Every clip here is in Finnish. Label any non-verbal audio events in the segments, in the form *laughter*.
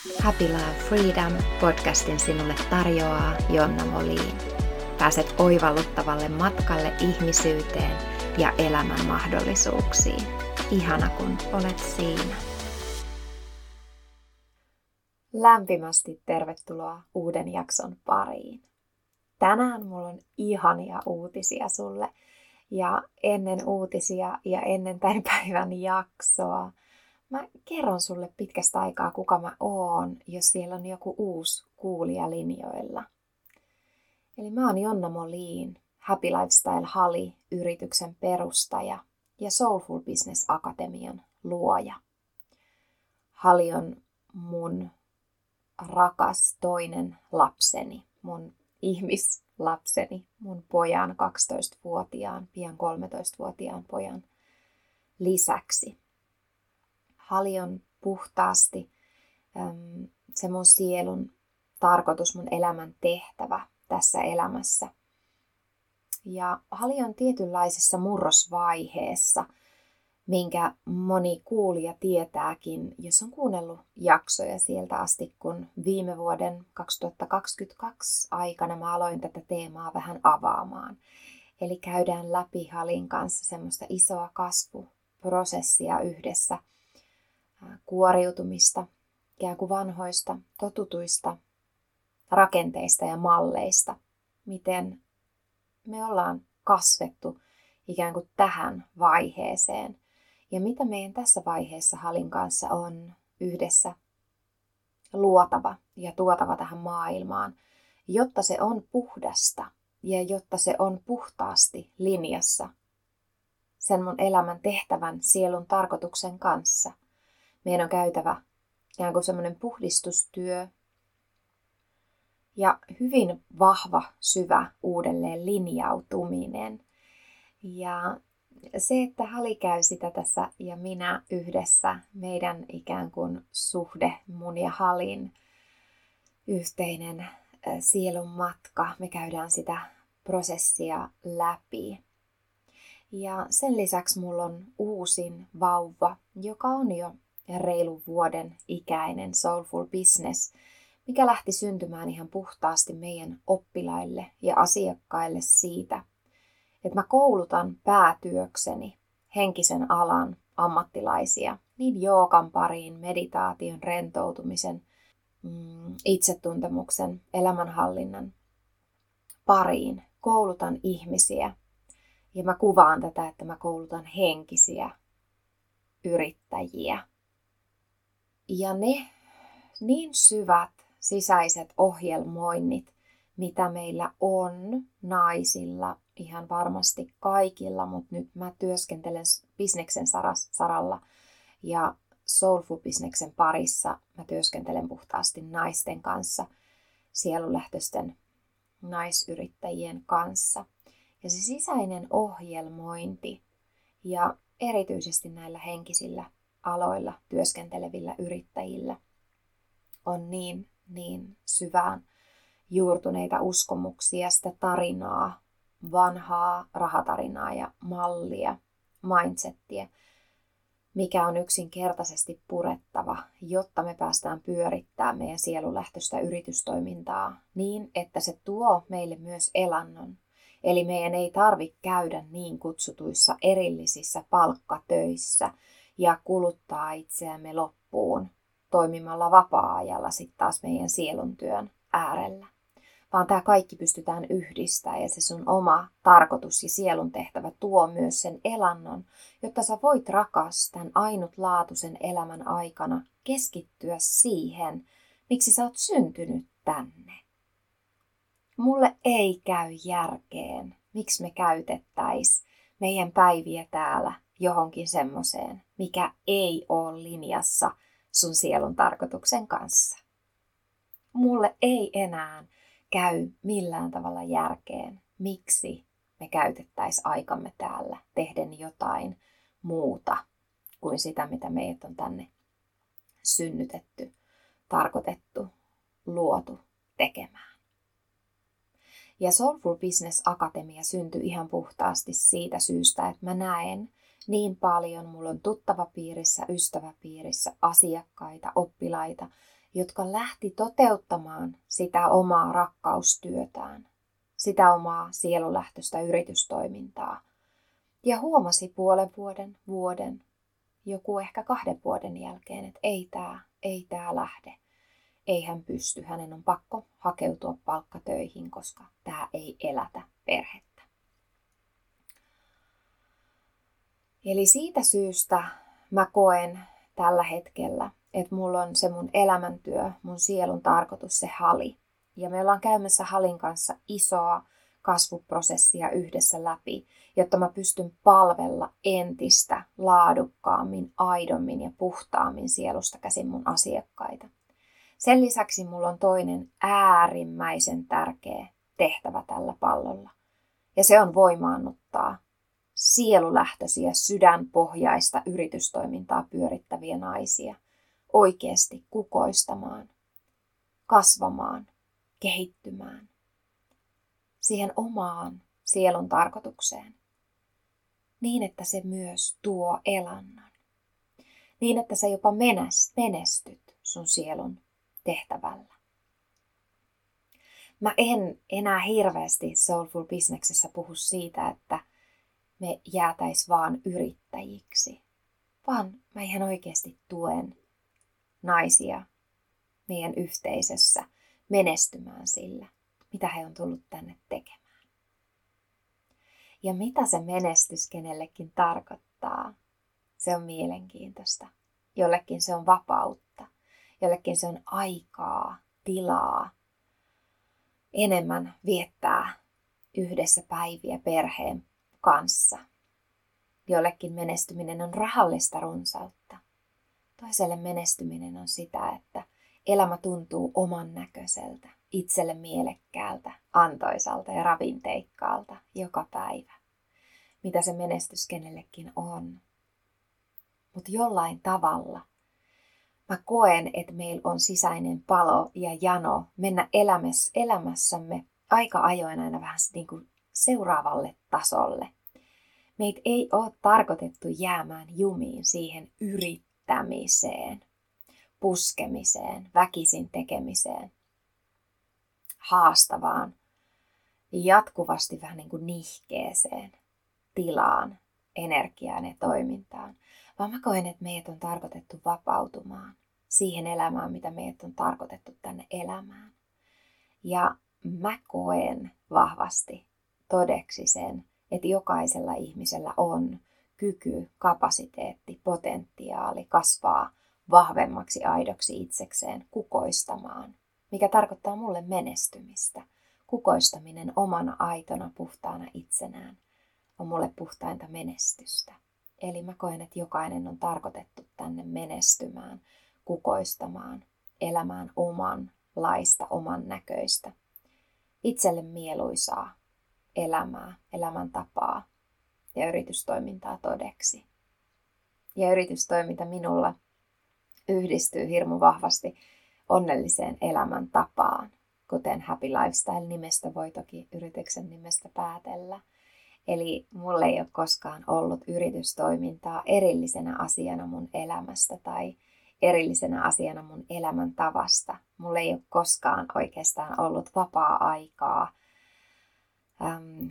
Happy Love Freedom podcastin sinulle tarjoaa Jonna Moliin. Pääset oivalluttavalle matkalle ihmisyyteen ja elämän mahdollisuuksiin. Ihana kun olet siinä. Lämpimästi tervetuloa uuden jakson pariin. Tänään mulla on ihania uutisia sulle. Ja ennen uutisia ja ennen tämän päivän jaksoa Mä kerron sulle pitkästä aikaa, kuka mä oon, jos siellä on joku uusi kuulija linjoilla. Eli mä oon Jonna Molin, Happy Lifestyle Hali yrityksen perustaja ja Soulful Business Akatemian luoja. Hali on mun rakas toinen lapseni, mun ihmislapseni, mun pojan 12-vuotiaan, pian 13-vuotiaan pojan lisäksi paljon puhtaasti se mun sielun tarkoitus, mun elämän tehtävä tässä elämässä. Ja Hali on tietynlaisessa murrosvaiheessa, minkä moni kuulija tietääkin, jos on kuunnellut jaksoja sieltä asti, kun viime vuoden 2022 aikana mä aloin tätä teemaa vähän avaamaan. Eli käydään läpi Halin kanssa semmoista isoa kasvuprosessia yhdessä – kuoriutumista, ikään kuin vanhoista, totutuista rakenteista ja malleista, miten me ollaan kasvettu ikään kuin tähän vaiheeseen? Ja mitä meidän tässä vaiheessa Halin kanssa on yhdessä luotava ja tuotava tähän maailmaan, jotta se on puhdasta ja jotta se on puhtaasti linjassa sen mun elämän tehtävän sielun tarkoituksen kanssa – meidän on käytävä ikään kuin semmoinen puhdistustyö ja hyvin vahva, syvä uudelleen linjautuminen. Ja se, että Hali käy sitä tässä ja minä yhdessä, meidän ikään kuin suhde mun ja Halin yhteinen sielun matka, me käydään sitä prosessia läpi. Ja sen lisäksi mulla on uusin vauva, joka on jo ja reilun vuoden ikäinen Soulful Business, mikä lähti syntymään ihan puhtaasti meidän oppilaille ja asiakkaille siitä, että mä koulutan päätyökseni henkisen alan ammattilaisia niin jookan pariin, meditaation, rentoutumisen, mm, itsetuntemuksen, elämänhallinnan pariin. Koulutan ihmisiä ja mä kuvaan tätä, että mä koulutan henkisiä yrittäjiä. Ja ne niin syvät sisäiset ohjelmoinnit, mitä meillä on naisilla, ihan varmasti kaikilla, mutta nyt mä työskentelen bisneksen saralla ja soulful-bisneksen parissa mä työskentelen puhtaasti naisten kanssa, sielulähtöisten naisyrittäjien kanssa. Ja se sisäinen ohjelmointi ja erityisesti näillä henkisillä aloilla työskentelevillä yrittäjillä on niin, niin syvään juurtuneita uskomuksia, sitä tarinaa, vanhaa rahatarinaa ja mallia, mindsettiä, mikä on yksinkertaisesti purettava, jotta me päästään pyörittämään meidän sielulähtöistä yritystoimintaa niin, että se tuo meille myös elannon. Eli meidän ei tarvitse käydä niin kutsutuissa erillisissä palkkatöissä, ja kuluttaa itseämme loppuun toimimalla vapaa-ajalla sitten taas meidän sielun työn äärellä. Vaan tämä kaikki pystytään yhdistämään ja se sun oma tarkoitus ja sielun tehtävä tuo myös sen elannon, jotta sä voit rakas tämän ainutlaatuisen elämän aikana keskittyä siihen, miksi sä oot syntynyt tänne. Mulle ei käy järkeen, miksi me käytettäis meidän päiviä täällä johonkin semmoiseen, mikä ei ole linjassa sun sielun tarkoituksen kanssa. Mulle ei enää käy millään tavalla järkeen, miksi me käytettäisiin aikamme täällä tehden jotain muuta kuin sitä, mitä meidät on tänne synnytetty, tarkoitettu, luotu tekemään. Ja Soulful Business Akatemia syntyi ihan puhtaasti siitä syystä, että mä näen, niin paljon. Mulla on tuttava piirissä, ystäväpiirissä, asiakkaita, oppilaita, jotka lähti toteuttamaan sitä omaa rakkaustyötään, sitä omaa sielulähtöistä yritystoimintaa. Ja huomasi puolen vuoden, vuoden, joku ehkä kahden vuoden jälkeen, että ei tämä, ei tämä lähde. Ei hän pysty, hänen on pakko hakeutua palkkatöihin, koska tämä ei elätä perhettä. Eli siitä syystä mä koen tällä hetkellä, että mulla on se mun elämäntyö, mun sielun tarkoitus, se hali. Ja me ollaan käymässä halin kanssa isoa kasvuprosessia yhdessä läpi, jotta mä pystyn palvella entistä laadukkaammin, aidommin ja puhtaammin sielusta käsin mun asiakkaita. Sen lisäksi mulla on toinen äärimmäisen tärkeä tehtävä tällä pallolla. Ja se on voimaannuttaa sielulähtöisiä, sydänpohjaista yritystoimintaa pyörittäviä naisia oikeasti kukoistamaan, kasvamaan, kehittymään siihen omaan sielun tarkoitukseen. Niin, että se myös tuo elannon. Niin, että sä jopa menestyt sun sielun tehtävällä. Mä en enää hirveästi Soulful Businessissa puhu siitä, että me jäätäis vaan yrittäjiksi, vaan mä ihan oikeasti tuen naisia meidän yhteisössä menestymään sillä, mitä he on tullut tänne tekemään. Ja mitä se menestys kenellekin tarkoittaa, se on mielenkiintoista. Jollekin se on vapautta, jollekin se on aikaa, tilaa, enemmän viettää yhdessä päiviä perheen kanssa. Jollekin menestyminen on rahallista runsautta. Toiselle menestyminen on sitä, että elämä tuntuu oman näköiseltä, itselle mielekkäältä, antoisalta ja ravinteikkaalta joka päivä. Mitä se menestys kenellekin on. Mutta jollain tavalla mä koen, että meillä on sisäinen palo ja jano mennä elämässä, elämässämme aika ajoin aina vähän niin kuin seuraavalle tasolle. Meitä ei ole tarkoitettu jäämään jumiin siihen yrittämiseen, puskemiseen, väkisin tekemiseen, haastavaan, jatkuvasti vähän niin kuin nihkeeseen tilaan, energiaan ja toimintaan, vaan mä koen, että meidät on tarkoitettu vapautumaan siihen elämään, mitä meidät on tarkoitettu tänne elämään. Ja mä koen vahvasti todeksi sen, että jokaisella ihmisellä on kyky, kapasiteetti, potentiaali kasvaa vahvemmaksi aidoksi itsekseen kukoistamaan, mikä tarkoittaa mulle menestymistä. Kukoistaminen omana aitona puhtaana itsenään on mulle puhtainta menestystä. Eli mä koen, että jokainen on tarkoitettu tänne menestymään, kukoistamaan, elämään oman laista, oman näköistä, itselle mieluisaa elämää, elämäntapaa ja yritystoimintaa todeksi. Ja yritystoiminta minulla yhdistyy hirmu vahvasti onnelliseen elämäntapaan, kuten Happy Lifestyle-nimestä voi toki yrityksen nimestä päätellä. Eli mulle ei ole koskaan ollut yritystoimintaa erillisenä asiana mun elämästä tai erillisenä asiana mun elämäntavasta. Mulle ei ole koskaan oikeastaan ollut vapaa-aikaa äm,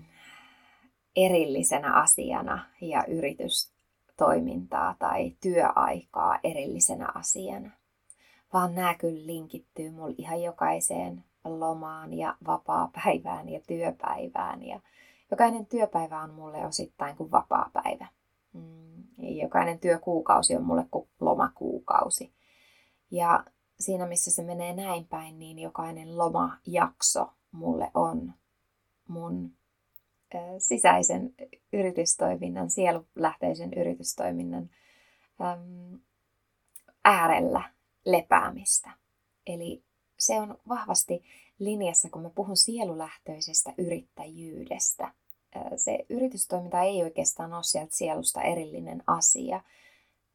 erillisenä asiana ja yritystoimintaa tai työaikaa erillisenä asiana. Vaan nämä kyllä linkittyy mulle ihan jokaiseen lomaan ja vapaa-päivään ja työpäivään. Ja jokainen työpäivä on mulle osittain kuin vapaa-päivä. Mm, jokainen työkuukausi on mulle kuin lomakuukausi. Ja siinä, missä se menee näin päin, niin jokainen lomajakso mulle on mun sisäisen yritystoiminnan, sielulähteisen yritystoiminnan äärellä lepäämistä. Eli se on vahvasti linjassa, kun mä puhun sielulähtöisestä yrittäjyydestä. Se yritystoiminta ei oikeastaan ole sieltä sielusta erillinen asia.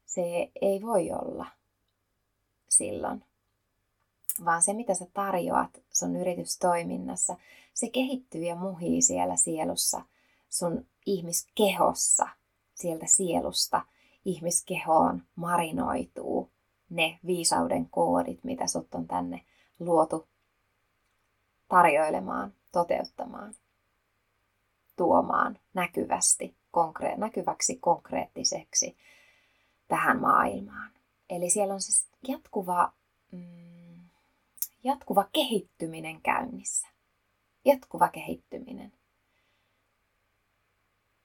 Se ei voi olla silloin. Vaan se, mitä sä tarjoat sun yritystoiminnassa, se kehittyy ja muhii siellä sielussa, sun ihmiskehossa, sieltä sielusta ihmiskehoon marinoituu ne viisauden koodit, mitä sut on tänne luotu tarjoilemaan, toteuttamaan, tuomaan näkyvästi, konkre- näkyväksi konkreettiseksi tähän maailmaan. Eli siellä on siis jatkuva, mm, jatkuva kehittyminen käynnissä. Jatkuva kehittyminen.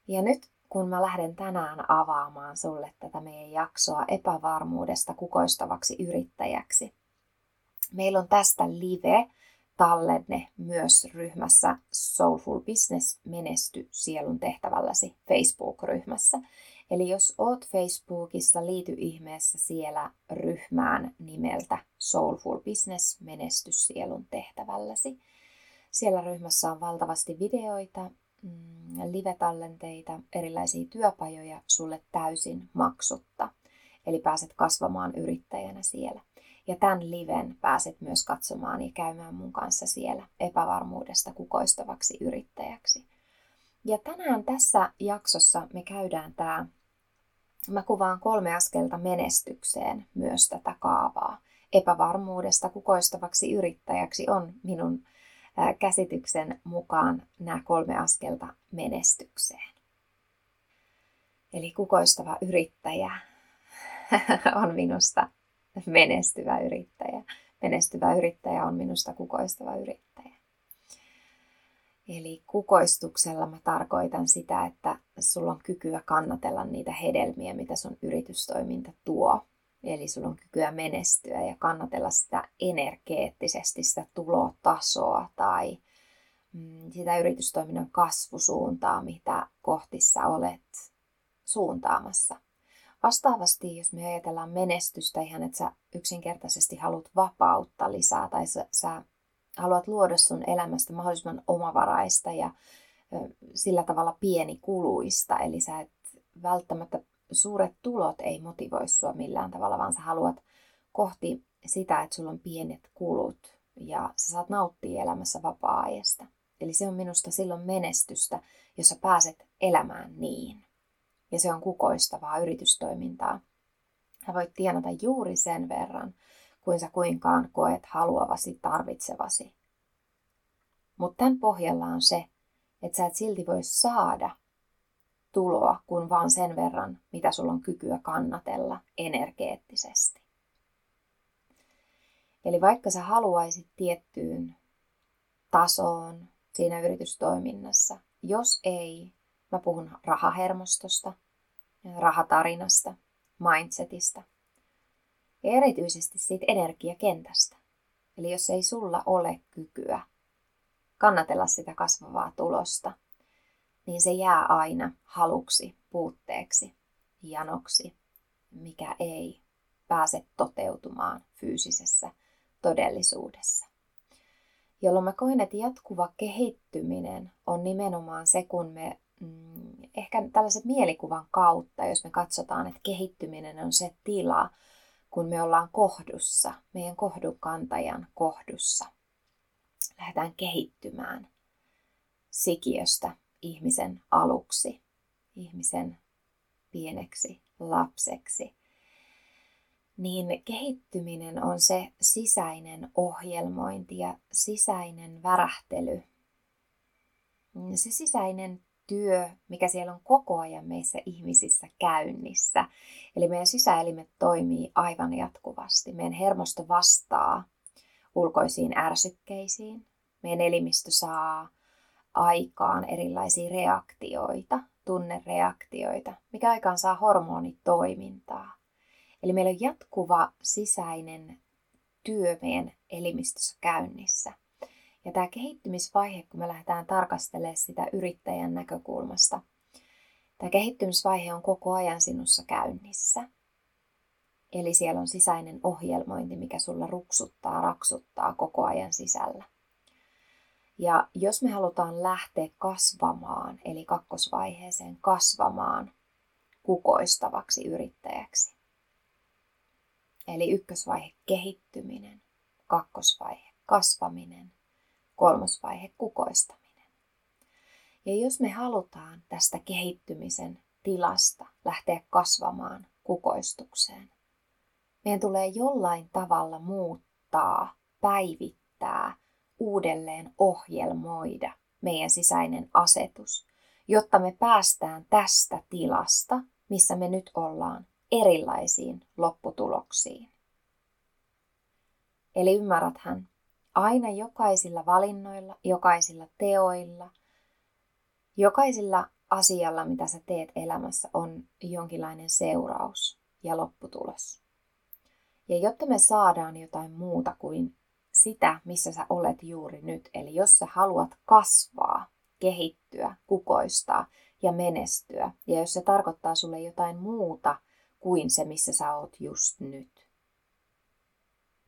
Ja nyt kun mä lähden tänään avaamaan sulle tätä meidän jaksoa epävarmuudesta kukoistavaksi yrittäjäksi, meillä on tästä live tallenne myös ryhmässä Soulful Business Menesty sielun tehtävälläsi Facebook-ryhmässä. Eli jos oot Facebookissa, liity ihmeessä siellä ryhmään nimeltä Soulful Business Menesty sielun tehtävälläsi. Siellä ryhmässä on valtavasti videoita, mm, live-tallenteita, erilaisia työpajoja sulle täysin maksutta. Eli pääset kasvamaan yrittäjänä siellä. Ja tämän liven pääset myös katsomaan ja käymään mun kanssa siellä epävarmuudesta kukoistavaksi yrittäjäksi. Ja tänään tässä jaksossa me käydään tämä, mä kuvaan kolme askelta menestykseen myös tätä kaavaa. Epävarmuudesta kukoistavaksi yrittäjäksi on minun käsityksen mukaan nämä kolme askelta menestykseen. Eli kukoistava yrittäjä *laughs* on minusta menestyvä yrittäjä. Menestyvä yrittäjä on minusta kukoistava yrittäjä. Eli kukoistuksella mä tarkoitan sitä, että sulla on kykyä kannatella niitä hedelmiä, mitä sun yritystoiminta tuo. Eli sulla on kykyä menestyä ja kannatella sitä energeettisesti, sitä tulotasoa tai mm, sitä yritystoiminnan kasvusuuntaa, mitä kohti sä olet suuntaamassa. Vastaavasti, jos me ajatellaan menestystä ihan, että sä yksinkertaisesti haluat vapautta lisää tai sä, sä haluat luoda sun elämästä mahdollisimman omavaraista ja sillä tavalla pieni kuluista, eli sä et välttämättä suuret tulot ei motivoi sua millään tavalla, vaan sä haluat kohti sitä, että sulla on pienet kulut ja sä saat nauttia elämässä vapaa-ajasta. Eli se on minusta silloin menestystä, jos sä pääset elämään niin ja se on kukoistavaa yritystoimintaa. Sä voit tienata juuri sen verran, kuin sä kuinkaan koet haluavasi tarvitsevasi. Mutta tämän pohjalla on se, että sä et silti voi saada tuloa kuin vaan sen verran, mitä sulla on kykyä kannatella energeettisesti. Eli vaikka sä haluaisit tiettyyn tasoon siinä yritystoiminnassa, jos ei Mä puhun rahahermostosta, rahatarinasta, mindsetista ja erityisesti siitä energiakentästä. Eli jos ei sulla ole kykyä kannatella sitä kasvavaa tulosta, niin se jää aina haluksi, puutteeksi, janoksi, mikä ei pääse toteutumaan fyysisessä todellisuudessa. Jolloin mä koen, että jatkuva kehittyminen on nimenomaan se, kun me mm, ehkä tällaiset mielikuvan kautta, jos me katsotaan, että kehittyminen on se tila, kun me ollaan kohdussa, meidän kohdunkantajan kohdussa. Lähdetään kehittymään sikiöstä ihmisen aluksi, ihmisen pieneksi lapseksi. Niin kehittyminen on se sisäinen ohjelmointi ja sisäinen värähtely, se sisäinen työ, mikä siellä on koko ajan meissä ihmisissä käynnissä. Eli meidän sisäelimet toimii aivan jatkuvasti. Meidän hermosto vastaa ulkoisiin ärsykkeisiin. Meidän elimistö saa aikaan erilaisia reaktioita, tunnereaktioita, mikä aikaan saa hormonitoimintaa. Eli meillä on jatkuva sisäinen työ meidän elimistössä käynnissä. Ja tämä kehittymisvaihe, kun me lähdetään tarkastelemaan sitä yrittäjän näkökulmasta, tämä kehittymisvaihe on koko ajan sinussa käynnissä. Eli siellä on sisäinen ohjelmointi, mikä sulla ruksuttaa, raksuttaa koko ajan sisällä. Ja jos me halutaan lähteä kasvamaan, eli kakkosvaiheeseen kasvamaan kukoistavaksi yrittäjäksi, eli ykkösvaihe kehittyminen, kakkosvaihe kasvaminen, kolmas vaihe kukoistaminen. Ja jos me halutaan tästä kehittymisen tilasta lähteä kasvamaan kukoistukseen, Meidän tulee jollain tavalla muuttaa, päivittää, uudelleen ohjelmoida meidän sisäinen asetus, jotta me päästään tästä tilasta, missä me nyt ollaan, erilaisiin lopputuloksiin. Eli ymmärräthän, aina jokaisilla valinnoilla, jokaisilla teoilla, jokaisilla asialla, mitä sä teet elämässä, on jonkinlainen seuraus ja lopputulos. Ja jotta me saadaan jotain muuta kuin sitä, missä sä olet juuri nyt, eli jos sä haluat kasvaa, kehittyä, kukoistaa ja menestyä, ja jos se tarkoittaa sulle jotain muuta kuin se, missä sä oot just nyt,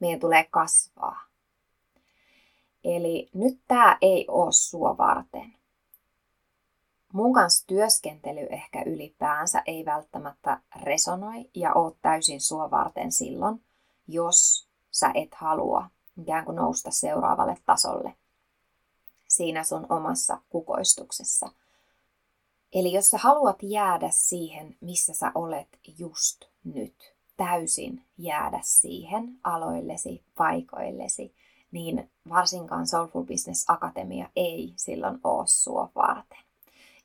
meidän tulee kasvaa. Eli nyt tämä ei ole sua varten. Mun kanssa työskentely ehkä ylipäänsä ei välttämättä resonoi ja oot täysin sua varten silloin, jos sä et halua ikään kuin nousta seuraavalle tasolle siinä sun omassa kukoistuksessa. Eli jos sä haluat jäädä siihen, missä sä olet just nyt, täysin jäädä siihen aloillesi, paikoillesi, niin varsinkaan Soulful Business Akatemia ei silloin ole sua varten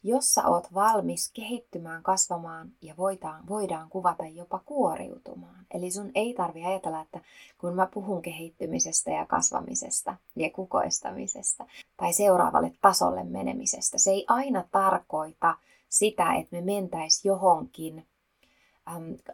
jos sä oot valmis kehittymään, kasvamaan ja voidaan, voidaan kuvata jopa kuoriutumaan. Eli sun ei tarvi ajatella, että kun mä puhun kehittymisestä ja kasvamisesta ja kukoistamisesta tai seuraavalle tasolle menemisestä, se ei aina tarkoita sitä, että me mentäis johonkin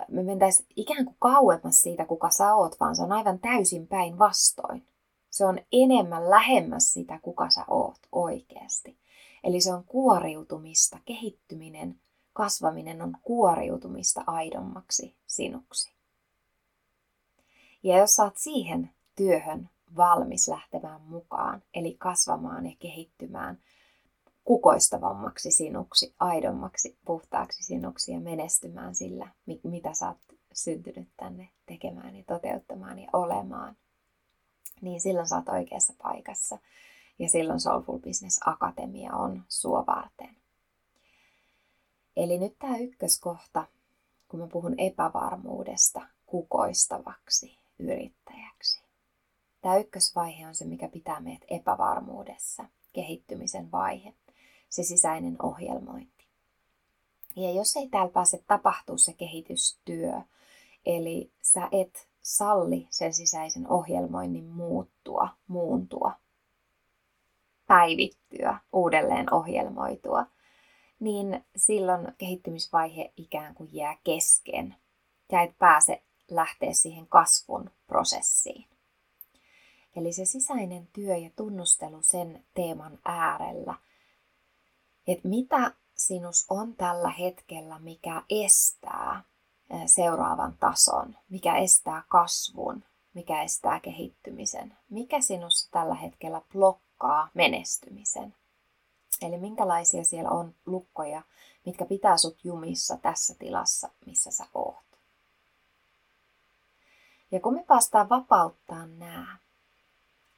me mentäis ikään kuin kauemmas siitä, kuka sä oot, vaan se on aivan täysin päinvastoin. Se on enemmän lähemmäs sitä, kuka sä oot oikeasti. Eli se on kuoriutumista, kehittyminen, kasvaminen on kuoriutumista aidommaksi sinuksi. Ja jos saat siihen työhön valmis lähtemään mukaan, eli kasvamaan ja kehittymään kukoistavammaksi sinuksi, aidommaksi, puhtaaksi sinuksi ja menestymään sillä, mitä sä oot syntynyt tänne tekemään ja toteuttamaan ja olemaan, niin silloin sä oot oikeassa paikassa ja silloin Soulful Business Akatemia on sua varten. Eli nyt tämä ykköskohta, kun mä puhun epävarmuudesta kukoistavaksi yrittäjäksi. Tämä ykkösvaihe on se, mikä pitää meidät epävarmuudessa, kehittymisen vaihe, se sisäinen ohjelmointi. Ja jos ei täällä pääse tapahtuu se kehitystyö, eli sä et salli sen sisäisen ohjelmoinnin muuttua, muuntua, päivittyä, uudelleen ohjelmoitua, niin silloin kehittymisvaihe ikään kuin jää kesken ja et pääse lähteä siihen kasvun prosessiin. Eli se sisäinen työ ja tunnustelu sen teeman äärellä, että mitä sinus on tällä hetkellä, mikä estää seuraavan tason, mikä estää kasvun, mikä estää kehittymisen, mikä sinussa tällä hetkellä blokkaa menestymisen. Eli minkälaisia siellä on lukkoja, mitkä pitää sut jumissa tässä tilassa, missä sä oot. Ja kun me päästään vapauttaa nämä,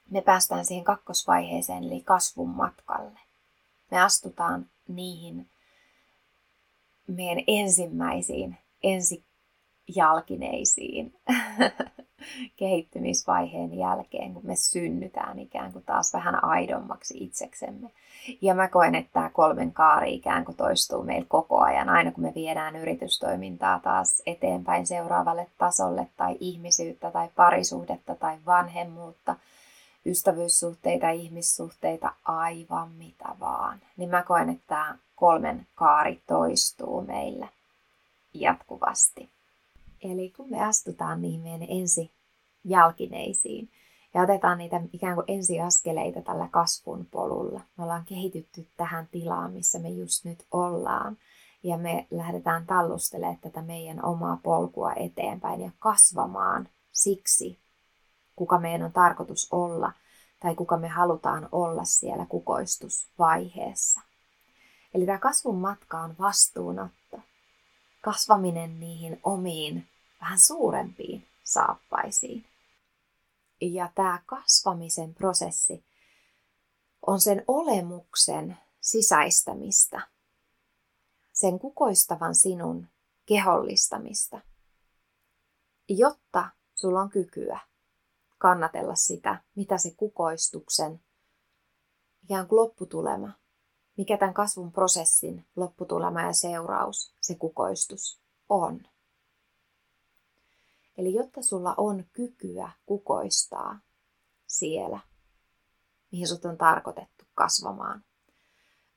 me päästään siihen kakkosvaiheeseen, eli kasvun matkalle. Me astutaan niihin meidän ensimmäisiin ensijalkineisiin *laughs* kehittymisvaiheen jälkeen, kun me synnytään ikään kuin taas vähän aidommaksi itseksemme. Ja mä koen, että tämä kolmen kaari ikään kuin toistuu meillä koko ajan, aina kun me viedään yritystoimintaa taas eteenpäin seuraavalle tasolle, tai ihmisyyttä, tai parisuhdetta, tai vanhemmuutta, ystävyyssuhteita, ihmissuhteita, aivan mitä vaan. Niin mä koen, että tämä kolmen kaari toistuu meillä jatkuvasti. Eli kun me astutaan niin meidän ensi jalkineisiin ja otetaan niitä ikään kuin ensiaskeleita tällä kasvun polulla. Me ollaan kehitytty tähän tilaan, missä me just nyt ollaan. Ja me lähdetään tallustelemaan tätä meidän omaa polkua eteenpäin ja kasvamaan siksi, kuka meidän on tarkoitus olla tai kuka me halutaan olla siellä kukoistusvaiheessa. Eli tämä kasvun matka on vastuunotto. Kasvaminen niihin omiin, vähän suurempiin saappaisiin. Ja tämä kasvamisen prosessi on sen olemuksen sisäistämistä, sen kukoistavan sinun kehollistamista. jotta sulla on kykyä kannatella sitä, mitä se kukoistuksen ikään kuin lopputulema, mikä tämän kasvun prosessin lopputulema ja seuraus, se kukoistus on. Eli jotta sulla on kykyä kukoistaa siellä, mihin sut on tarkoitettu kasvamaan.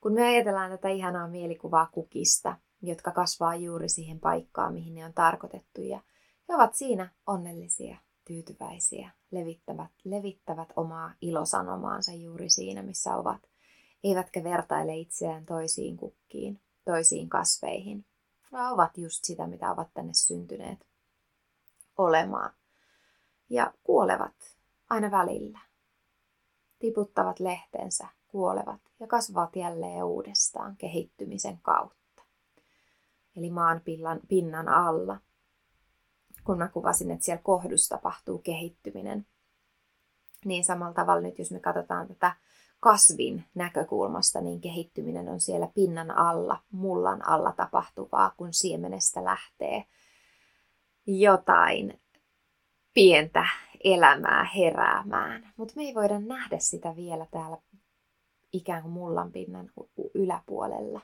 Kun me ajatellaan tätä ihanaa mielikuvaa kukista, jotka kasvaa juuri siihen paikkaan, mihin ne on tarkoitettu, ja he ovat siinä onnellisia, tyytyväisiä, levittävät, levittävät omaa ilosanomaansa juuri siinä, missä ovat, eivätkä vertaile itseään toisiin kukkiin, toisiin kasveihin, vaan ovat just sitä, mitä ovat tänne syntyneet olemaan. Ja kuolevat aina välillä. Tiputtavat lehteensä, kuolevat ja kasvavat jälleen uudestaan kehittymisen kautta. Eli maan pinnan alla. Kun mä kuvasin, että siellä kohdussa tapahtuu kehittyminen, niin samalla tavalla nyt, jos me katsotaan tätä kasvin näkökulmasta, niin kehittyminen on siellä pinnan alla, mullan alla tapahtuvaa, kun siemenestä lähtee jotain pientä elämää heräämään. Mutta me ei voida nähdä sitä vielä täällä ikään kuin mullan pinnan yläpuolella.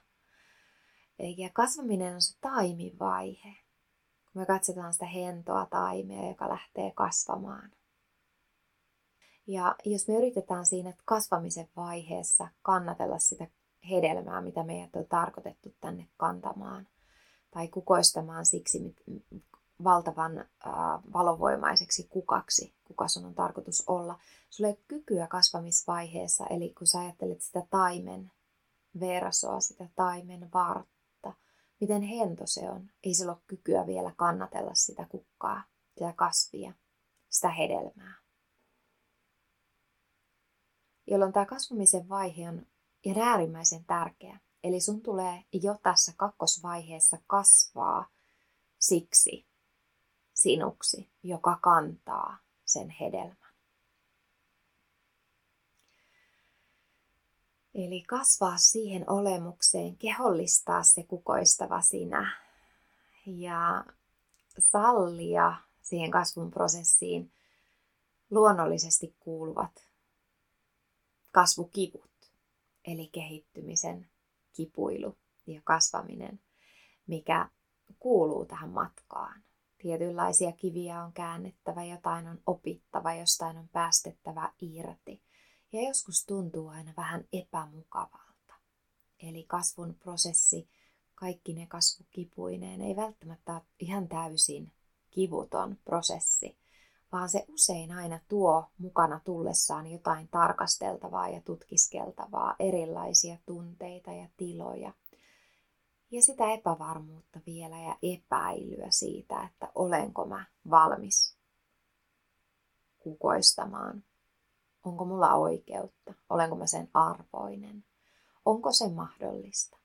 Ja kasvaminen on se taimivaihe. Kun me katsotaan sitä hentoa taimea, joka lähtee kasvamaan. Ja jos me yritetään siinä kasvamisen vaiheessa kannatella sitä hedelmää, mitä meidät on tarkoitettu tänne kantamaan, tai kukoistamaan siksi valtavan äh, valovoimaiseksi kukaksi, kuka sun on tarkoitus olla. Sulla ei kykyä kasvamisvaiheessa, eli kun sä ajattelet sitä taimen versoa, sitä taimen vartta, miten hento se on, ei sillä ole kykyä vielä kannatella sitä kukkaa, sitä kasvia, sitä hedelmää. Jolloin tämä kasvamisen vaihe on äärimmäisen tärkeä. Eli sun tulee jo tässä kakkosvaiheessa kasvaa siksi, sinuksi, joka kantaa sen hedelmän. Eli kasvaa siihen olemukseen, kehollistaa se kukoistava sinä ja sallia siihen kasvun prosessiin luonnollisesti kuuluvat kasvukivut, eli kehittymisen kipuilu ja kasvaminen, mikä kuuluu tähän matkaan. Tietynlaisia kiviä on käännettävä, jotain on opittava, jostain on päästettävä irti. Ja joskus tuntuu aina vähän epämukavalta. Eli kasvun prosessi, kaikki ne kasvukipuineen, ei välttämättä ole ihan täysin kivuton prosessi, vaan se usein aina tuo mukana tullessaan jotain tarkasteltavaa ja tutkiskeltavaa, erilaisia tunteita ja tiloja – ja sitä epävarmuutta vielä ja epäilyä siitä, että olenko mä valmis kukoistamaan. Onko mulla oikeutta? Olenko mä sen arvoinen? Onko se mahdollista?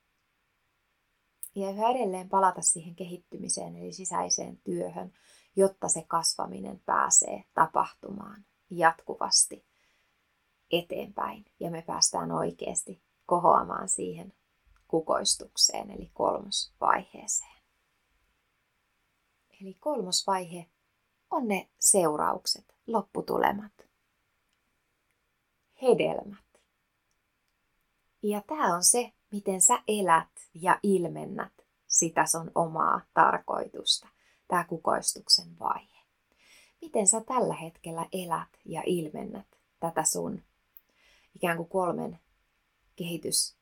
Ja yhä edelleen palata siihen kehittymiseen eli sisäiseen työhön, jotta se kasvaminen pääsee tapahtumaan jatkuvasti eteenpäin ja me päästään oikeasti kohoamaan siihen kukoistukseen eli kolmosvaiheeseen. Eli kolmosvaihe on ne seuraukset, lopputulemat, hedelmät. Ja tämä on se, miten sä elät ja ilmennät sitä sun omaa tarkoitusta, tämä kukoistuksen vaihe. Miten sä tällä hetkellä elät ja ilmennät tätä sun ikään kuin kolmen kehitys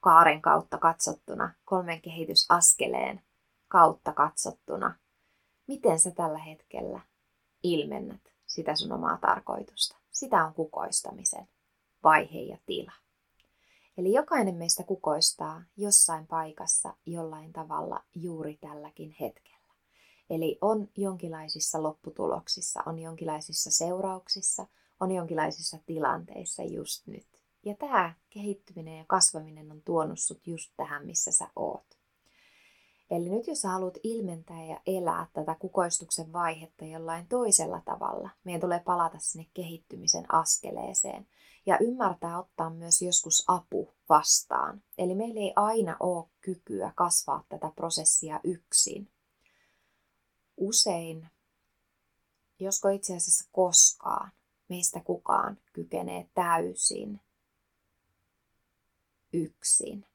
kaaren kautta katsottuna, kolmen kehitysaskeleen kautta katsottuna, miten sä tällä hetkellä ilmennät sitä sun omaa tarkoitusta. Sitä on kukoistamisen vaihe ja tila. Eli jokainen meistä kukoistaa jossain paikassa jollain tavalla juuri tälläkin hetkellä. Eli on jonkinlaisissa lopputuloksissa, on jonkinlaisissa seurauksissa, on jonkinlaisissa tilanteissa just nyt. Ja tämä kehittyminen ja kasvaminen on tuonut sut just tähän, missä sä oot. Eli nyt jos sä haluat ilmentää ja elää tätä kukoistuksen vaihetta jollain toisella tavalla, meidän tulee palata sinne kehittymisen askeleeseen ja ymmärtää ottaa myös joskus apu vastaan. Eli meillä ei aina ole kykyä kasvaa tätä prosessia yksin, usein, josko itse asiassa koskaan, meistä kukaan kykenee täysin yksin.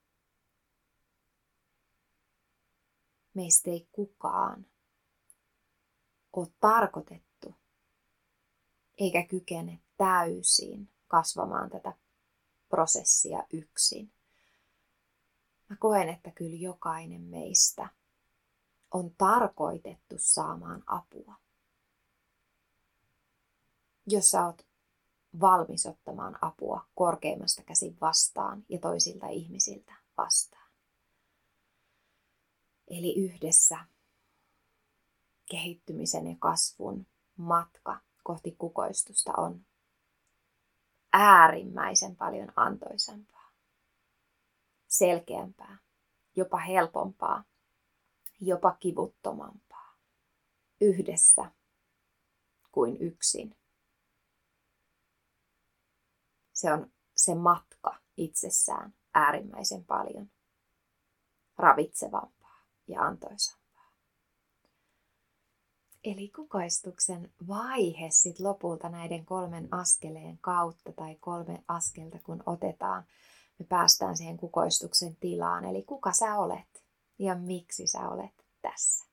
Meistä ei kukaan ole tarkoitettu eikä kykene täysin kasvamaan tätä prosessia yksin. Mä koen, että kyllä jokainen meistä on tarkoitettu saamaan apua. Jos sä oot valmis ottamaan apua korkeimmasta käsin vastaan ja toisilta ihmisiltä vastaan. Eli yhdessä kehittymisen ja kasvun matka kohti kukoistusta on äärimmäisen paljon antoisempaa, selkeämpää, jopa helpompaa, jopa kivuttomampaa yhdessä kuin yksin. Se on se matka itsessään äärimmäisen paljon ravitsevampaa ja antoisaa. Eli kukoistuksen vaihe sit lopulta näiden kolmen askeleen kautta tai kolme askelta kun otetaan, me päästään siihen kukoistuksen tilaan. Eli kuka sä olet ja miksi sä olet tässä.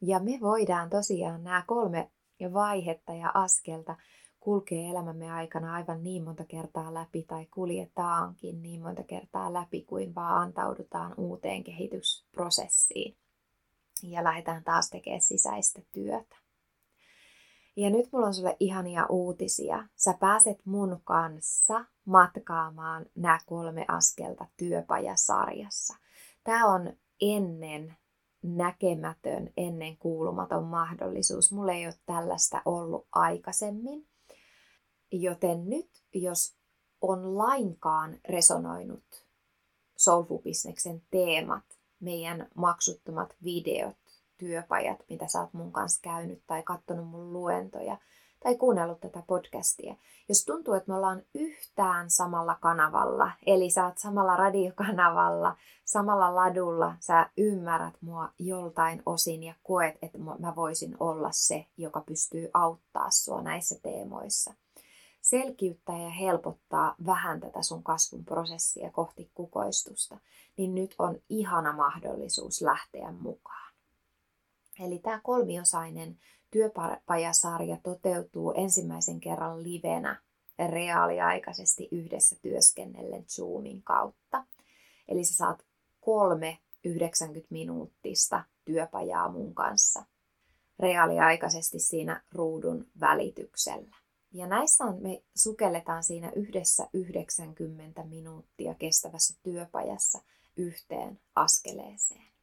Ja me voidaan tosiaan nämä kolme vaihetta ja askelta kulkee elämämme aikana aivan niin monta kertaa läpi tai kuljetaankin niin monta kertaa läpi kuin vaan antaudutaan uuteen kehitysprosessiin ja lähdetään taas tekemään sisäistä työtä. Ja nyt mulla on sulle ihania uutisia. Sä pääset mun kanssa matkaamaan nämä kolme askelta työpajasarjassa. Tämä on ennen näkemätön, ennen kuulumaton mahdollisuus. Mulla ei ole tällaista ollut aikaisemmin. Joten nyt, jos on lainkaan resonoinut Soulful-bisneksen teemat, meidän maksuttomat videot, työpajat, mitä sä oot mun kanssa käynyt tai katsonut mun luentoja tai kuunnellut tätä podcastia. Jos tuntuu, että me ollaan yhtään samalla kanavalla, eli sä oot samalla radiokanavalla, samalla ladulla, sä ymmärrät mua joltain osin ja koet, että mä voisin olla se, joka pystyy auttaa sua näissä teemoissa – selkiyttää ja helpottaa vähän tätä sun kasvun prosessia kohti kukoistusta, niin nyt on ihana mahdollisuus lähteä mukaan. Eli tämä kolmiosainen työpajasarja toteutuu ensimmäisen kerran livenä reaaliaikaisesti yhdessä työskennellen Zoomin kautta. Eli sä saat kolme 90 minuuttista työpajaa mun kanssa reaaliaikaisesti siinä ruudun välityksellä. Ja näissä on, me sukelletaan siinä yhdessä 90 minuuttia kestävässä työpajassa yhteen askeleeseen.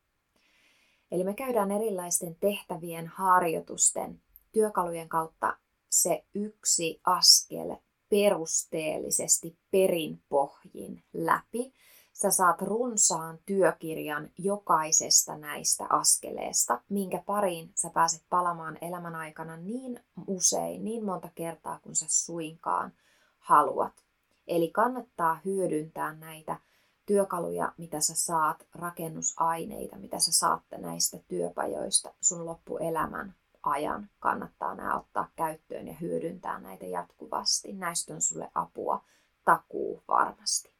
Eli me käydään erilaisten tehtävien, harjoitusten, työkalujen kautta se yksi askel perusteellisesti perinpohjin läpi sä saat runsaan työkirjan jokaisesta näistä askeleesta, minkä pariin sä pääset palamaan elämän aikana niin usein, niin monta kertaa kuin sä suinkaan haluat. Eli kannattaa hyödyntää näitä työkaluja, mitä sä saat, rakennusaineita, mitä sä saatte näistä työpajoista sun loppuelämän ajan. Kannattaa nämä ottaa käyttöön ja hyödyntää näitä jatkuvasti. Näistä on sulle apua takuu varmasti.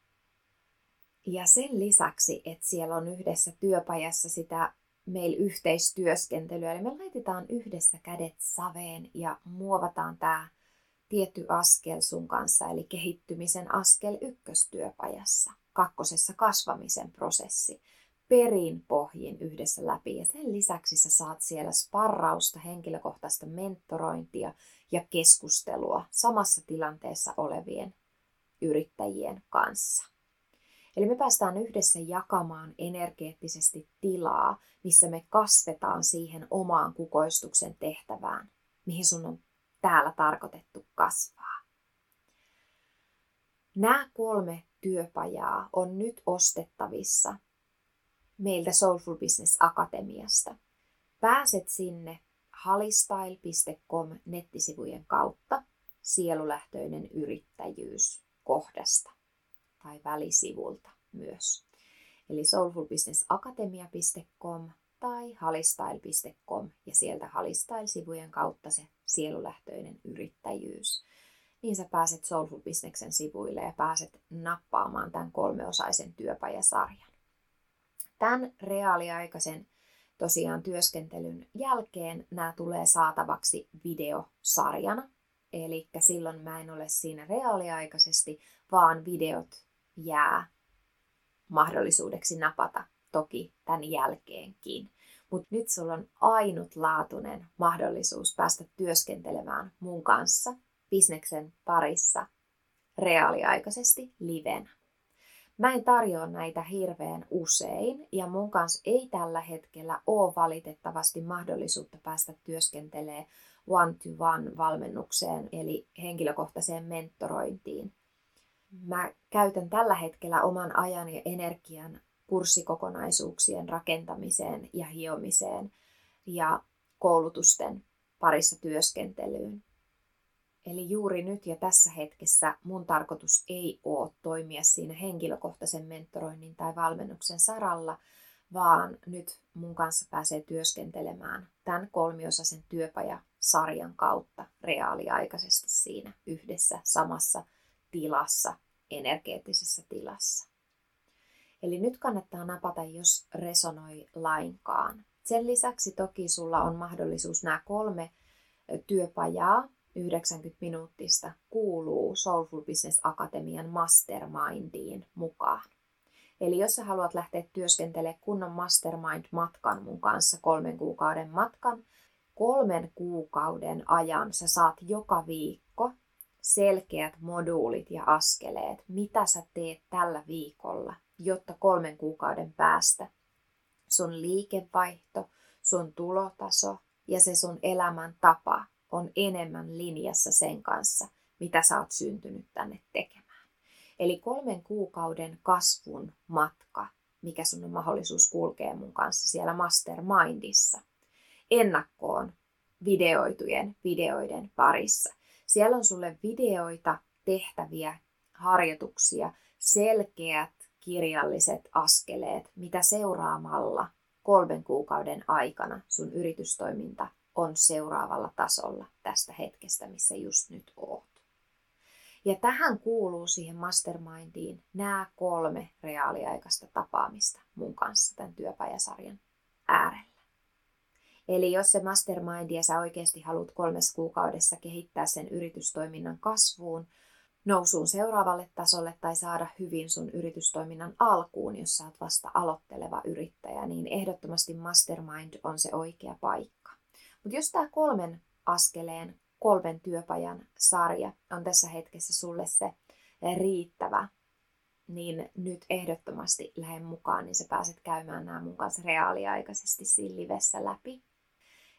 Ja sen lisäksi, että siellä on yhdessä työpajassa sitä meillä yhteistyöskentelyä, eli me laitetaan yhdessä kädet saveen ja muovataan tämä tietty askel sun kanssa, eli kehittymisen askel ykköstyöpajassa, kakkosessa kasvamisen prosessi, perin pohjin yhdessä läpi. Ja sen lisäksi sä saat siellä sparrausta, henkilökohtaista mentorointia ja keskustelua samassa tilanteessa olevien yrittäjien kanssa. Eli me päästään yhdessä jakamaan energeettisesti tilaa, missä me kasvetaan siihen omaan kukoistuksen tehtävään, mihin sun on täällä tarkoitettu kasvaa. Nämä kolme työpajaa on nyt ostettavissa meiltä Soulful Business Akatemiasta. Pääset sinne halistyle.com nettisivujen kautta sielulähtöinen yrittäjyys kohdasta tai välisivulta myös. Eli soulfulbusinessakatemia.com tai halistail.com ja sieltä Halistail-sivujen kautta se sielulähtöinen yrittäjyys. Niin sä pääset Soulful Businessen sivuille ja pääset nappaamaan tämän kolmeosaisen työpajasarjan. Tämän reaaliaikaisen tosiaan työskentelyn jälkeen nämä tulee saatavaksi videosarjana. Eli silloin mä en ole siinä reaaliaikaisesti, vaan videot jää mahdollisuudeksi napata toki tämän jälkeenkin. Mutta nyt sulla on ainutlaatuinen mahdollisuus päästä työskentelemään mun kanssa bisneksen parissa reaaliaikaisesti livenä. Mä en tarjoa näitä hirveän usein ja mun kanssa ei tällä hetkellä ole valitettavasti mahdollisuutta päästä työskentelemään one-to-one valmennukseen eli henkilökohtaiseen mentorointiin. Mä käytän tällä hetkellä oman ajan ja energian kurssikokonaisuuksien rakentamiseen ja hiomiseen ja koulutusten parissa työskentelyyn. Eli juuri nyt ja tässä hetkessä mun tarkoitus ei ole toimia siinä henkilökohtaisen mentoroinnin tai valmennuksen saralla, vaan nyt mun kanssa pääsee työskentelemään tämän kolmiosaisen työpajasarjan kautta reaaliaikaisesti siinä yhdessä samassa tilassa, energeettisessä tilassa. Eli nyt kannattaa napata, jos resonoi lainkaan. Sen lisäksi toki sulla on mahdollisuus nämä kolme työpajaa, 90 minuuttista, kuuluu Soulful Business Akatemian mastermindiin mukaan. Eli jos sä haluat lähteä työskentelemään kunnon mastermind-matkan mun kanssa, kolmen kuukauden matkan, kolmen kuukauden ajan sä saat joka viikko selkeät moduulit ja askeleet, mitä sä teet tällä viikolla, jotta kolmen kuukauden päästä sun liikevaihto, sun tulotaso ja se sun elämän tapa on enemmän linjassa sen kanssa, mitä sä oot syntynyt tänne tekemään. Eli kolmen kuukauden kasvun matka, mikä sun on mahdollisuus kulkea mun kanssa siellä mastermindissa, ennakkoon videoitujen videoiden parissa. Siellä on sulle videoita, tehtäviä, harjoituksia, selkeät kirjalliset askeleet, mitä seuraamalla kolmen kuukauden aikana sun yritystoiminta on seuraavalla tasolla tästä hetkestä, missä just nyt oot. Ja tähän kuuluu siihen mastermindiin nämä kolme reaaliaikaista tapaamista mun kanssa tämän työpajasarjan äärellä. Eli jos se mastermind ja sä oikeasti haluat kolmessa kuukaudessa kehittää sen yritystoiminnan kasvuun, nousuun seuraavalle tasolle tai saada hyvin sun yritystoiminnan alkuun, jos sä oot vasta aloitteleva yrittäjä, niin ehdottomasti mastermind on se oikea paikka. Mutta jos tämä kolmen askeleen, kolmen työpajan sarja on tässä hetkessä sulle se riittävä, niin nyt ehdottomasti lähden mukaan, niin sä pääset käymään nämä mun kanssa reaaliaikaisesti siinä livessä läpi.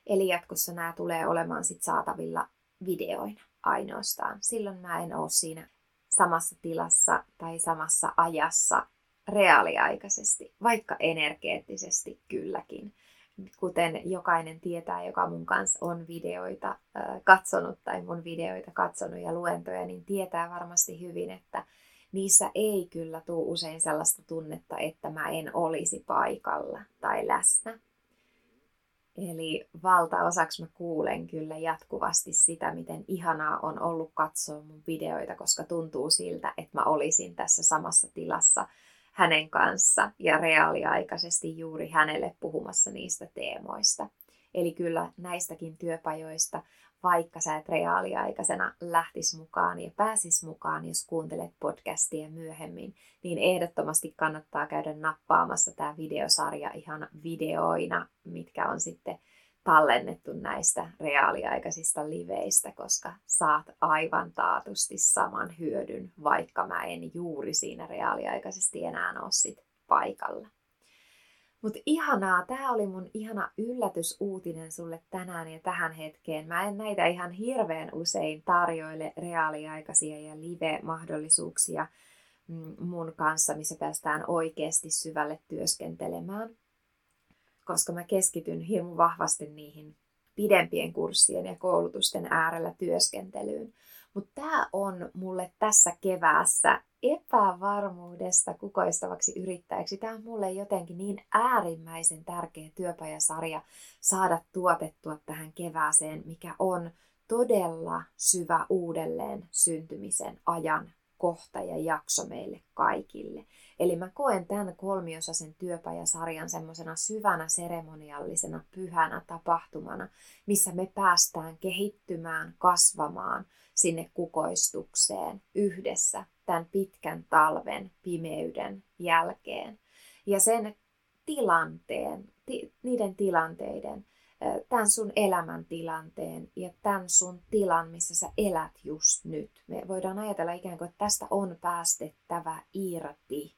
Eli jatkossa nämä tulee olemaan sit saatavilla videoina ainoastaan. Silloin mä en ole siinä samassa tilassa tai samassa ajassa reaaliaikaisesti, vaikka energeettisesti kylläkin. Kuten jokainen tietää, joka mun kanssa on videoita katsonut tai mun videoita katsonut ja luentoja, niin tietää varmasti hyvin, että niissä ei kyllä tule usein sellaista tunnetta, että mä en olisi paikalla tai läsnä. Eli valtaosaksi mä kuulen kyllä jatkuvasti sitä, miten ihanaa on ollut katsoa mun videoita, koska tuntuu siltä, että mä olisin tässä samassa tilassa hänen kanssa ja reaaliaikaisesti juuri hänelle puhumassa niistä teemoista. Eli kyllä näistäkin työpajoista vaikka sä et reaaliaikaisena lähtis mukaan ja pääsis mukaan, jos kuuntelet podcastia myöhemmin, niin ehdottomasti kannattaa käydä nappaamassa tämä videosarja ihan videoina, mitkä on sitten tallennettu näistä reaaliaikaisista liveistä, koska saat aivan taatusti saman hyödyn, vaikka mä en juuri siinä reaaliaikaisesti enää ole sit paikalla. Mutta ihanaa, tämä oli mun ihana yllätysuutinen sulle tänään ja tähän hetkeen. Mä en näitä ihan hirveän usein tarjoile reaaliaikaisia ja live-mahdollisuuksia mm, mun kanssa, missä päästään oikeasti syvälle työskentelemään. Koska mä keskityn hirmu vahvasti niihin pidempien kurssien ja koulutusten äärellä työskentelyyn. Mutta tämä on mulle tässä keväässä epävarmuudesta kukoistavaksi yrittäjäksi. Tämä on mulle jotenkin niin äärimmäisen tärkeä työpajasarja saada tuotettua tähän kevääseen, mikä on todella syvä uudelleen syntymisen ajan kohta ja jakso meille kaikille. Eli mä koen tämän kolmiosaisen työpajasarjan semmoisena syvänä seremoniallisena pyhänä tapahtumana, missä me päästään kehittymään, kasvamaan sinne kukoistukseen yhdessä tämän pitkän talven pimeyden jälkeen. Ja sen tilanteen, ti, niiden tilanteiden, tämän sun elämäntilanteen ja tämän sun tilan, missä sä elät just nyt. Me voidaan ajatella ikään kuin, että tästä on päästettävä irti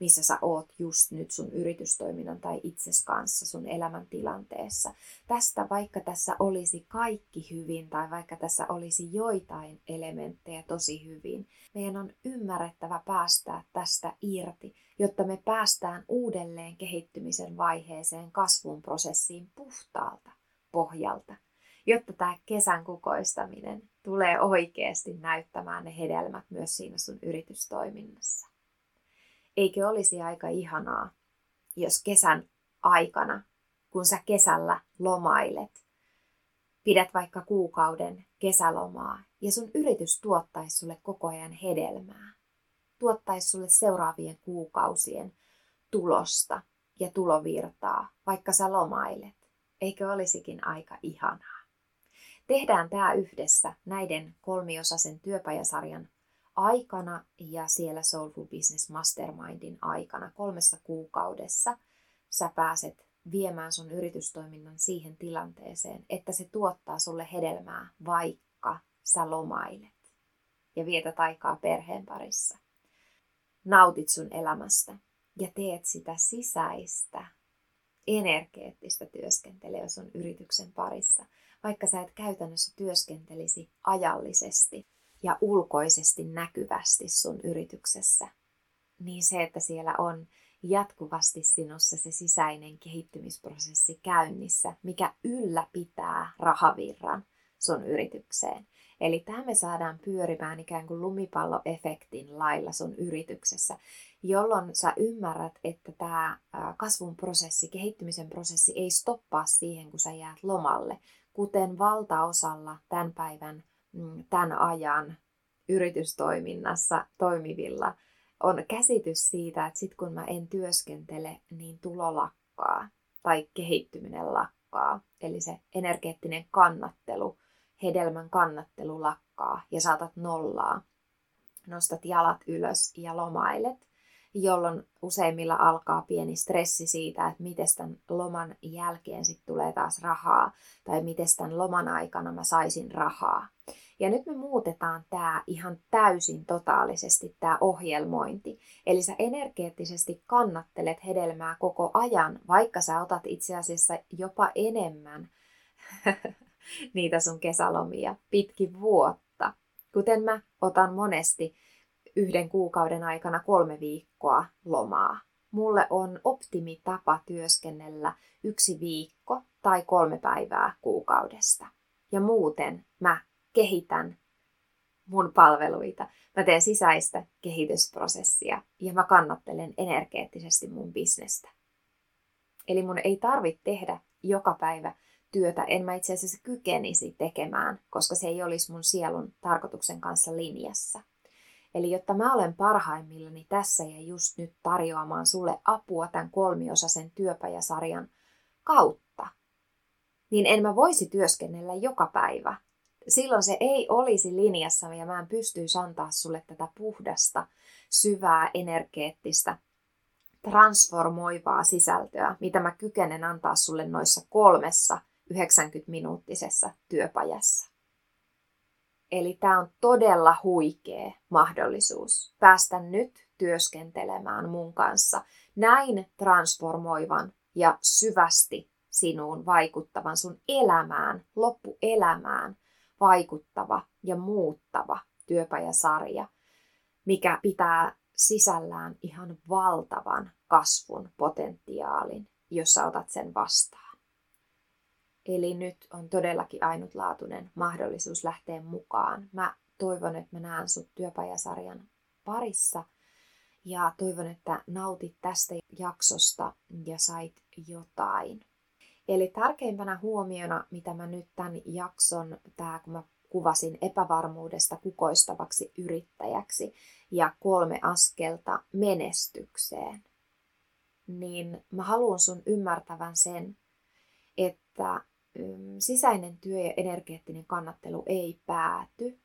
missä sä oot just nyt sun yritystoiminnan tai itses kanssa sun elämäntilanteessa. Tästä vaikka tässä olisi kaikki hyvin tai vaikka tässä olisi joitain elementtejä tosi hyvin, meidän on ymmärrettävä päästää tästä irti, jotta me päästään uudelleen kehittymisen vaiheeseen kasvun prosessiin puhtaalta pohjalta, jotta tämä kesän kukoistaminen tulee oikeasti näyttämään ne hedelmät myös siinä sun yritystoiminnassa. Eikö olisi aika ihanaa, jos kesän aikana, kun sä kesällä lomailet, pidät vaikka kuukauden kesälomaa ja sun yritys tuottaisi sulle koko ajan hedelmää. Tuottaisi sulle seuraavien kuukausien tulosta ja tulovirtaa, vaikka sä lomailet. Eikö olisikin aika ihanaa? Tehdään tämä yhdessä näiden kolmiosaisen työpajasarjan aikana ja siellä Soulful Business Mastermindin aikana kolmessa kuukaudessa sä pääset viemään sun yritystoiminnan siihen tilanteeseen, että se tuottaa sulle hedelmää, vaikka sä lomailet ja vietät aikaa perheen parissa. Nautit sun elämästä ja teet sitä sisäistä, energeettistä työskentelyä sun yrityksen parissa, vaikka sä et käytännössä työskentelisi ajallisesti ja ulkoisesti näkyvästi sun yrityksessä, niin se, että siellä on jatkuvasti sinussa se sisäinen kehittymisprosessi käynnissä, mikä ylläpitää rahavirran sun yritykseen. Eli tämä me saadaan pyörimään ikään kuin lumipalloefektin lailla sun yrityksessä, jolloin sä ymmärrät, että tämä kasvun prosessi, kehittymisen prosessi ei stoppaa siihen, kun sä jäät lomalle, kuten valtaosalla tämän päivän tämän ajan yritystoiminnassa toimivilla on käsitys siitä, että sitten kun mä en työskentele, niin tulo lakkaa tai kehittyminen lakkaa. Eli se energeettinen kannattelu, hedelmän kannattelu lakkaa ja saatat nollaa. Nostat jalat ylös ja lomailet, jolloin useimmilla alkaa pieni stressi siitä, että miten tämän loman jälkeen sitten tulee taas rahaa tai miten tämän loman aikana mä saisin rahaa. Ja nyt me muutetaan tämä ihan täysin totaalisesti, tämä ohjelmointi. Eli sä energeettisesti kannattelet hedelmää koko ajan, vaikka sä otat itse asiassa jopa enemmän *laughs* niitä sun kesälomia pitkin vuotta. Kuten mä otan monesti yhden kuukauden aikana kolme viikkoa lomaa. Mulle on optimitapa työskennellä yksi viikko tai kolme päivää kuukaudesta. Ja muuten mä kehitän mun palveluita. Mä teen sisäistä kehitysprosessia ja mä kannattelen energeettisesti mun bisnestä. Eli mun ei tarvitse tehdä joka päivä työtä, en mä itse asiassa kykenisi tekemään, koska se ei olisi mun sielun tarkoituksen kanssa linjassa. Eli jotta mä olen parhaimmillani tässä ja just nyt tarjoamaan sulle apua tämän kolmiosaisen työpajasarjan kautta, niin en mä voisi työskennellä joka päivä, silloin se ei olisi linjassa ja mä en pystyisi antaa sulle tätä puhdasta, syvää, energeettistä, transformoivaa sisältöä, mitä mä kykenen antaa sulle noissa kolmessa 90-minuuttisessa työpajassa. Eli tämä on todella huikea mahdollisuus päästä nyt työskentelemään mun kanssa näin transformoivan ja syvästi sinuun vaikuttavan sun elämään, loppuelämään vaikuttava ja muuttava työpajasarja, mikä pitää sisällään ihan valtavan kasvun potentiaalin, jos sä otat sen vastaan. Eli nyt on todellakin ainutlaatuinen mahdollisuus lähteä mukaan. Mä toivon, että mä näen sut työpajasarjan parissa. Ja toivon, että nautit tästä jaksosta ja sait jotain. Eli tärkeimpänä huomiona, mitä mä nyt tämän jakson, tää kun mä kuvasin epävarmuudesta kukoistavaksi yrittäjäksi ja kolme askelta menestykseen, niin mä haluan sun ymmärtävän sen, että mm, sisäinen työ ja energeettinen kannattelu ei pääty,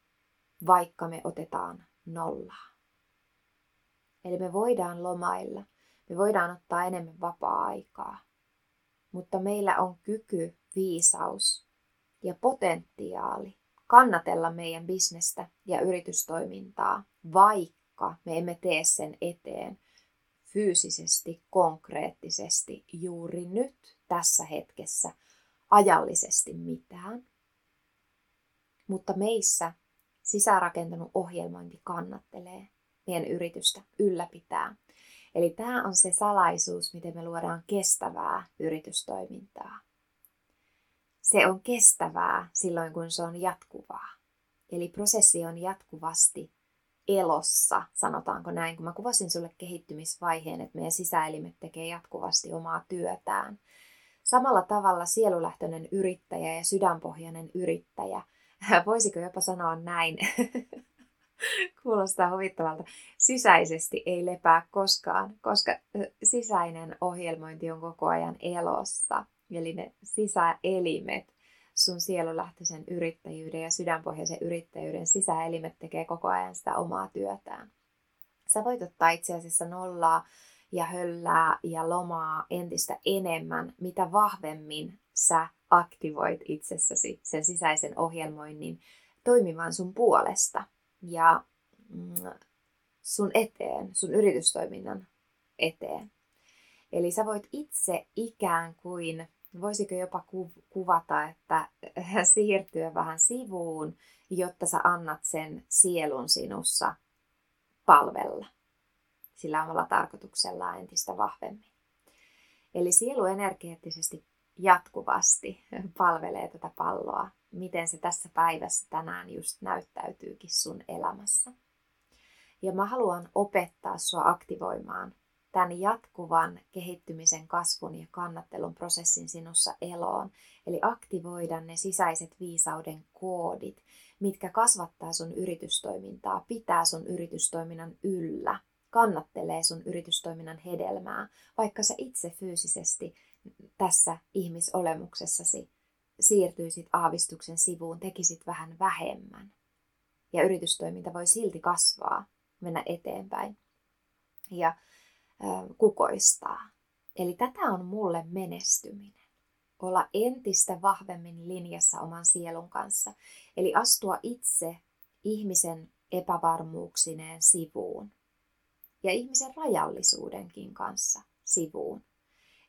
vaikka me otetaan nollaa. Eli me voidaan lomailla, me voidaan ottaa enemmän vapaa-aikaa, mutta meillä on kyky, viisaus ja potentiaali kannatella meidän bisnestä ja yritystoimintaa, vaikka me emme tee sen eteen fyysisesti, konkreettisesti juuri nyt, tässä hetkessä, ajallisesti mitään. Mutta meissä sisäänrakentanut ohjelmointi kannattelee meidän yritystä, ylläpitää. Eli tämä on se salaisuus, miten me luodaan kestävää yritystoimintaa se on kestävää silloin, kun se on jatkuvaa. Eli prosessi on jatkuvasti elossa, sanotaanko näin, kun mä kuvasin sulle kehittymisvaiheen, että meidän sisäelimet tekee jatkuvasti omaa työtään. Samalla tavalla sielulähtöinen yrittäjä ja sydänpohjainen yrittäjä, voisiko jopa sanoa näin, *laughs* *laughs* kuulostaa huvittavalta, sisäisesti ei lepää koskaan, koska sisäinen ohjelmointi on koko ajan elossa. Eli ne sisäelimet, sun sielulähtöisen yrittäjyyden ja sydänpohjaisen yrittäjyyden sisäelimet tekee koko ajan sitä omaa työtään. Sä voit ottaa itse asiassa nollaa ja höllää ja lomaa entistä enemmän, mitä vahvemmin sä aktivoit itsessäsi sen sisäisen ohjelmoinnin toimimaan sun puolesta ja mm, sun eteen, sun yritystoiminnan eteen. Eli sä voit itse ikään kuin voisiko jopa kuvata, että *laughs* siirtyä vähän sivuun, jotta sä annat sen sielun sinussa palvella sillä omalla tarkoituksella entistä vahvemmin. Eli sielu energeettisesti jatkuvasti palvelee tätä palloa, miten se tässä päivässä tänään just näyttäytyykin sun elämässä. Ja mä haluan opettaa sua aktivoimaan tämän jatkuvan kehittymisen, kasvun ja kannattelun prosessin sinussa eloon. Eli aktivoida ne sisäiset viisauden koodit, mitkä kasvattaa sun yritystoimintaa, pitää sun yritystoiminnan yllä, kannattelee sun yritystoiminnan hedelmää, vaikka sä itse fyysisesti tässä ihmisolemuksessasi siirtyisit aavistuksen sivuun, tekisit vähän vähemmän. Ja yritystoiminta voi silti kasvaa, mennä eteenpäin. Ja kukoistaa. Eli tätä on mulle menestyminen. Olla entistä vahvemmin linjassa oman sielun kanssa. Eli astua itse ihmisen epävarmuuksineen sivuun. Ja ihmisen rajallisuudenkin kanssa sivuun.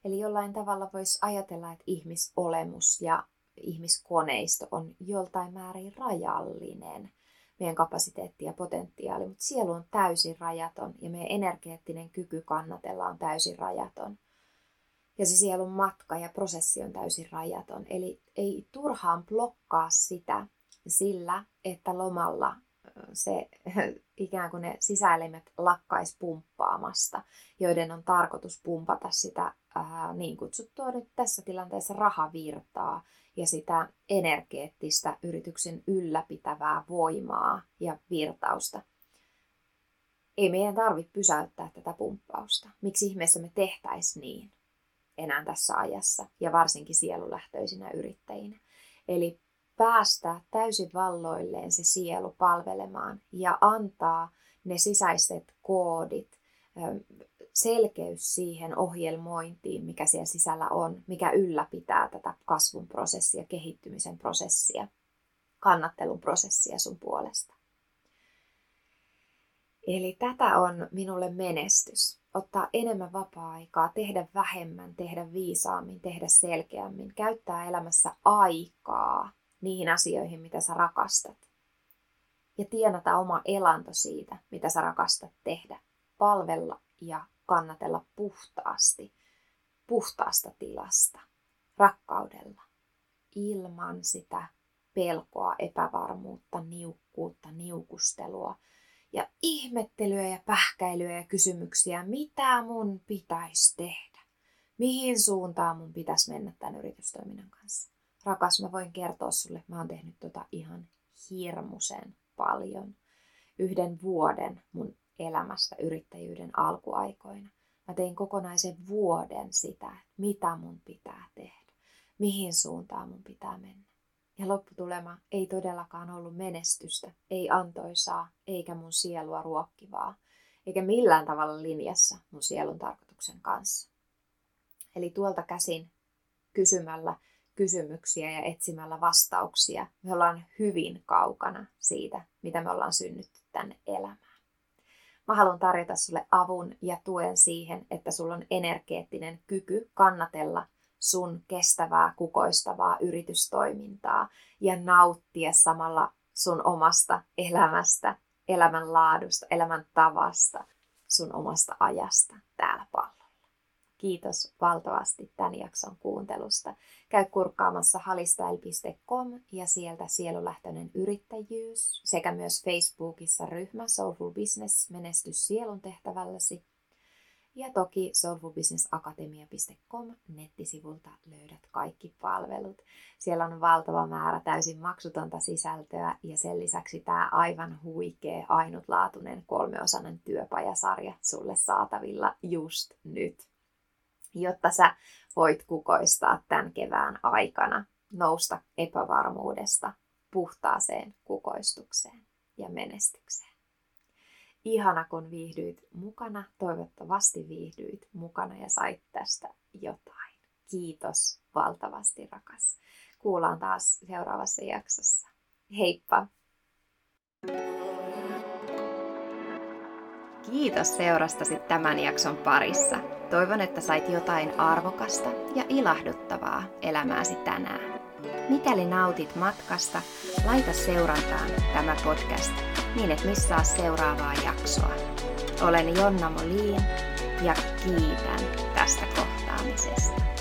Eli jollain tavalla voisi ajatella, että ihmisolemus ja ihmiskoneisto on joltain määrin rajallinen – meidän kapasiteetti ja potentiaali, mutta sielu on täysin rajaton ja meidän energeettinen kyky kannatella on täysin rajaton. Ja se sielun matka ja prosessi on täysin rajaton. Eli ei turhaan blokkaa sitä sillä, että lomalla se *laughs* ikään kuin ne sisäelimet lakkais pumppaamasta, joiden on tarkoitus pumpata sitä ää, niin kutsuttua nyt tässä tilanteessa rahavirtaa, ja sitä energeettistä yrityksen ylläpitävää voimaa ja virtausta. Ei meidän tarvitse pysäyttää tätä pumppausta. Miksi ihmeessä me tehtäisiin niin enää tässä ajassa ja varsinkin sielulähtöisinä yrittäjinä. Eli päästää täysin valloilleen se sielu palvelemaan ja antaa ne sisäiset koodit, selkeys siihen ohjelmointiin, mikä siellä sisällä on, mikä ylläpitää tätä kasvun prosessia, kehittymisen prosessia, kannattelun prosessia sun puolesta. Eli tätä on minulle menestys. Ottaa enemmän vapaa-aikaa, tehdä vähemmän, tehdä viisaammin, tehdä selkeämmin, käyttää elämässä aikaa niihin asioihin, mitä sä rakastat. Ja tienata oma elanto siitä, mitä sä rakastat tehdä. Palvella ja kannatella puhtaasti, puhtaasta tilasta, rakkaudella, ilman sitä pelkoa, epävarmuutta, niukkuutta, niukustelua ja ihmettelyä ja pähkäilyä ja kysymyksiä, mitä mun pitäisi tehdä, mihin suuntaan mun pitäisi mennä tämän yritystoiminnan kanssa. Rakas, mä voin kertoa sulle, mä oon tehnyt tota ihan hirmuisen paljon. Yhden vuoden mun elämästä yrittäjyyden alkuaikoina. Mä tein kokonaisen vuoden sitä, mitä mun pitää tehdä, mihin suuntaan mun pitää mennä. Ja lopputulema ei todellakaan ollut menestystä, ei antoisaa, eikä mun sielua ruokkivaa, eikä millään tavalla linjassa mun sielun tarkoituksen kanssa. Eli tuolta käsin kysymällä kysymyksiä ja etsimällä vastauksia me ollaan hyvin kaukana siitä, mitä me ollaan synnytty tänne elämään. Mä haluan tarjota sulle avun ja tuen siihen, että sulla on energeettinen kyky kannatella sun kestävää, kukoistavaa yritystoimintaa ja nauttia samalla sun omasta elämästä, elämän laadusta, elämän tavasta, sun omasta ajasta täällä pallolla. Kiitos valtavasti tämän jakson kuuntelusta. Käy kurkkaamassa halistail.com ja sieltä sielulähtöinen yrittäjyys sekä myös Facebookissa ryhmä Soulful Business menestys sielun tehtävälläsi. Ja toki soulfulbusinessakatemia.com nettisivulta löydät kaikki palvelut. Siellä on valtava määrä täysin maksutonta sisältöä ja sen lisäksi tämä aivan huikea, ainutlaatuinen kolmeosainen työpajasarja sulle saatavilla just nyt jotta sä voit kukoistaa tämän kevään aikana, nousta epävarmuudesta puhtaaseen kukoistukseen ja menestykseen. Ihana, kun viihdyit mukana. Toivottavasti viihdyit mukana ja sait tästä jotain. Kiitos valtavasti, rakas. Kuullaan taas seuraavassa jaksossa. Heippa! Kiitos seurastasi tämän jakson parissa. Toivon, että sait jotain arvokasta ja ilahduttavaa elämääsi tänään. Mikäli nautit matkasta, laita seurantaan tämä podcast niin et missaa seuraavaa jaksoa. Olen Jonna Molin ja kiitän tästä kohtaamisesta.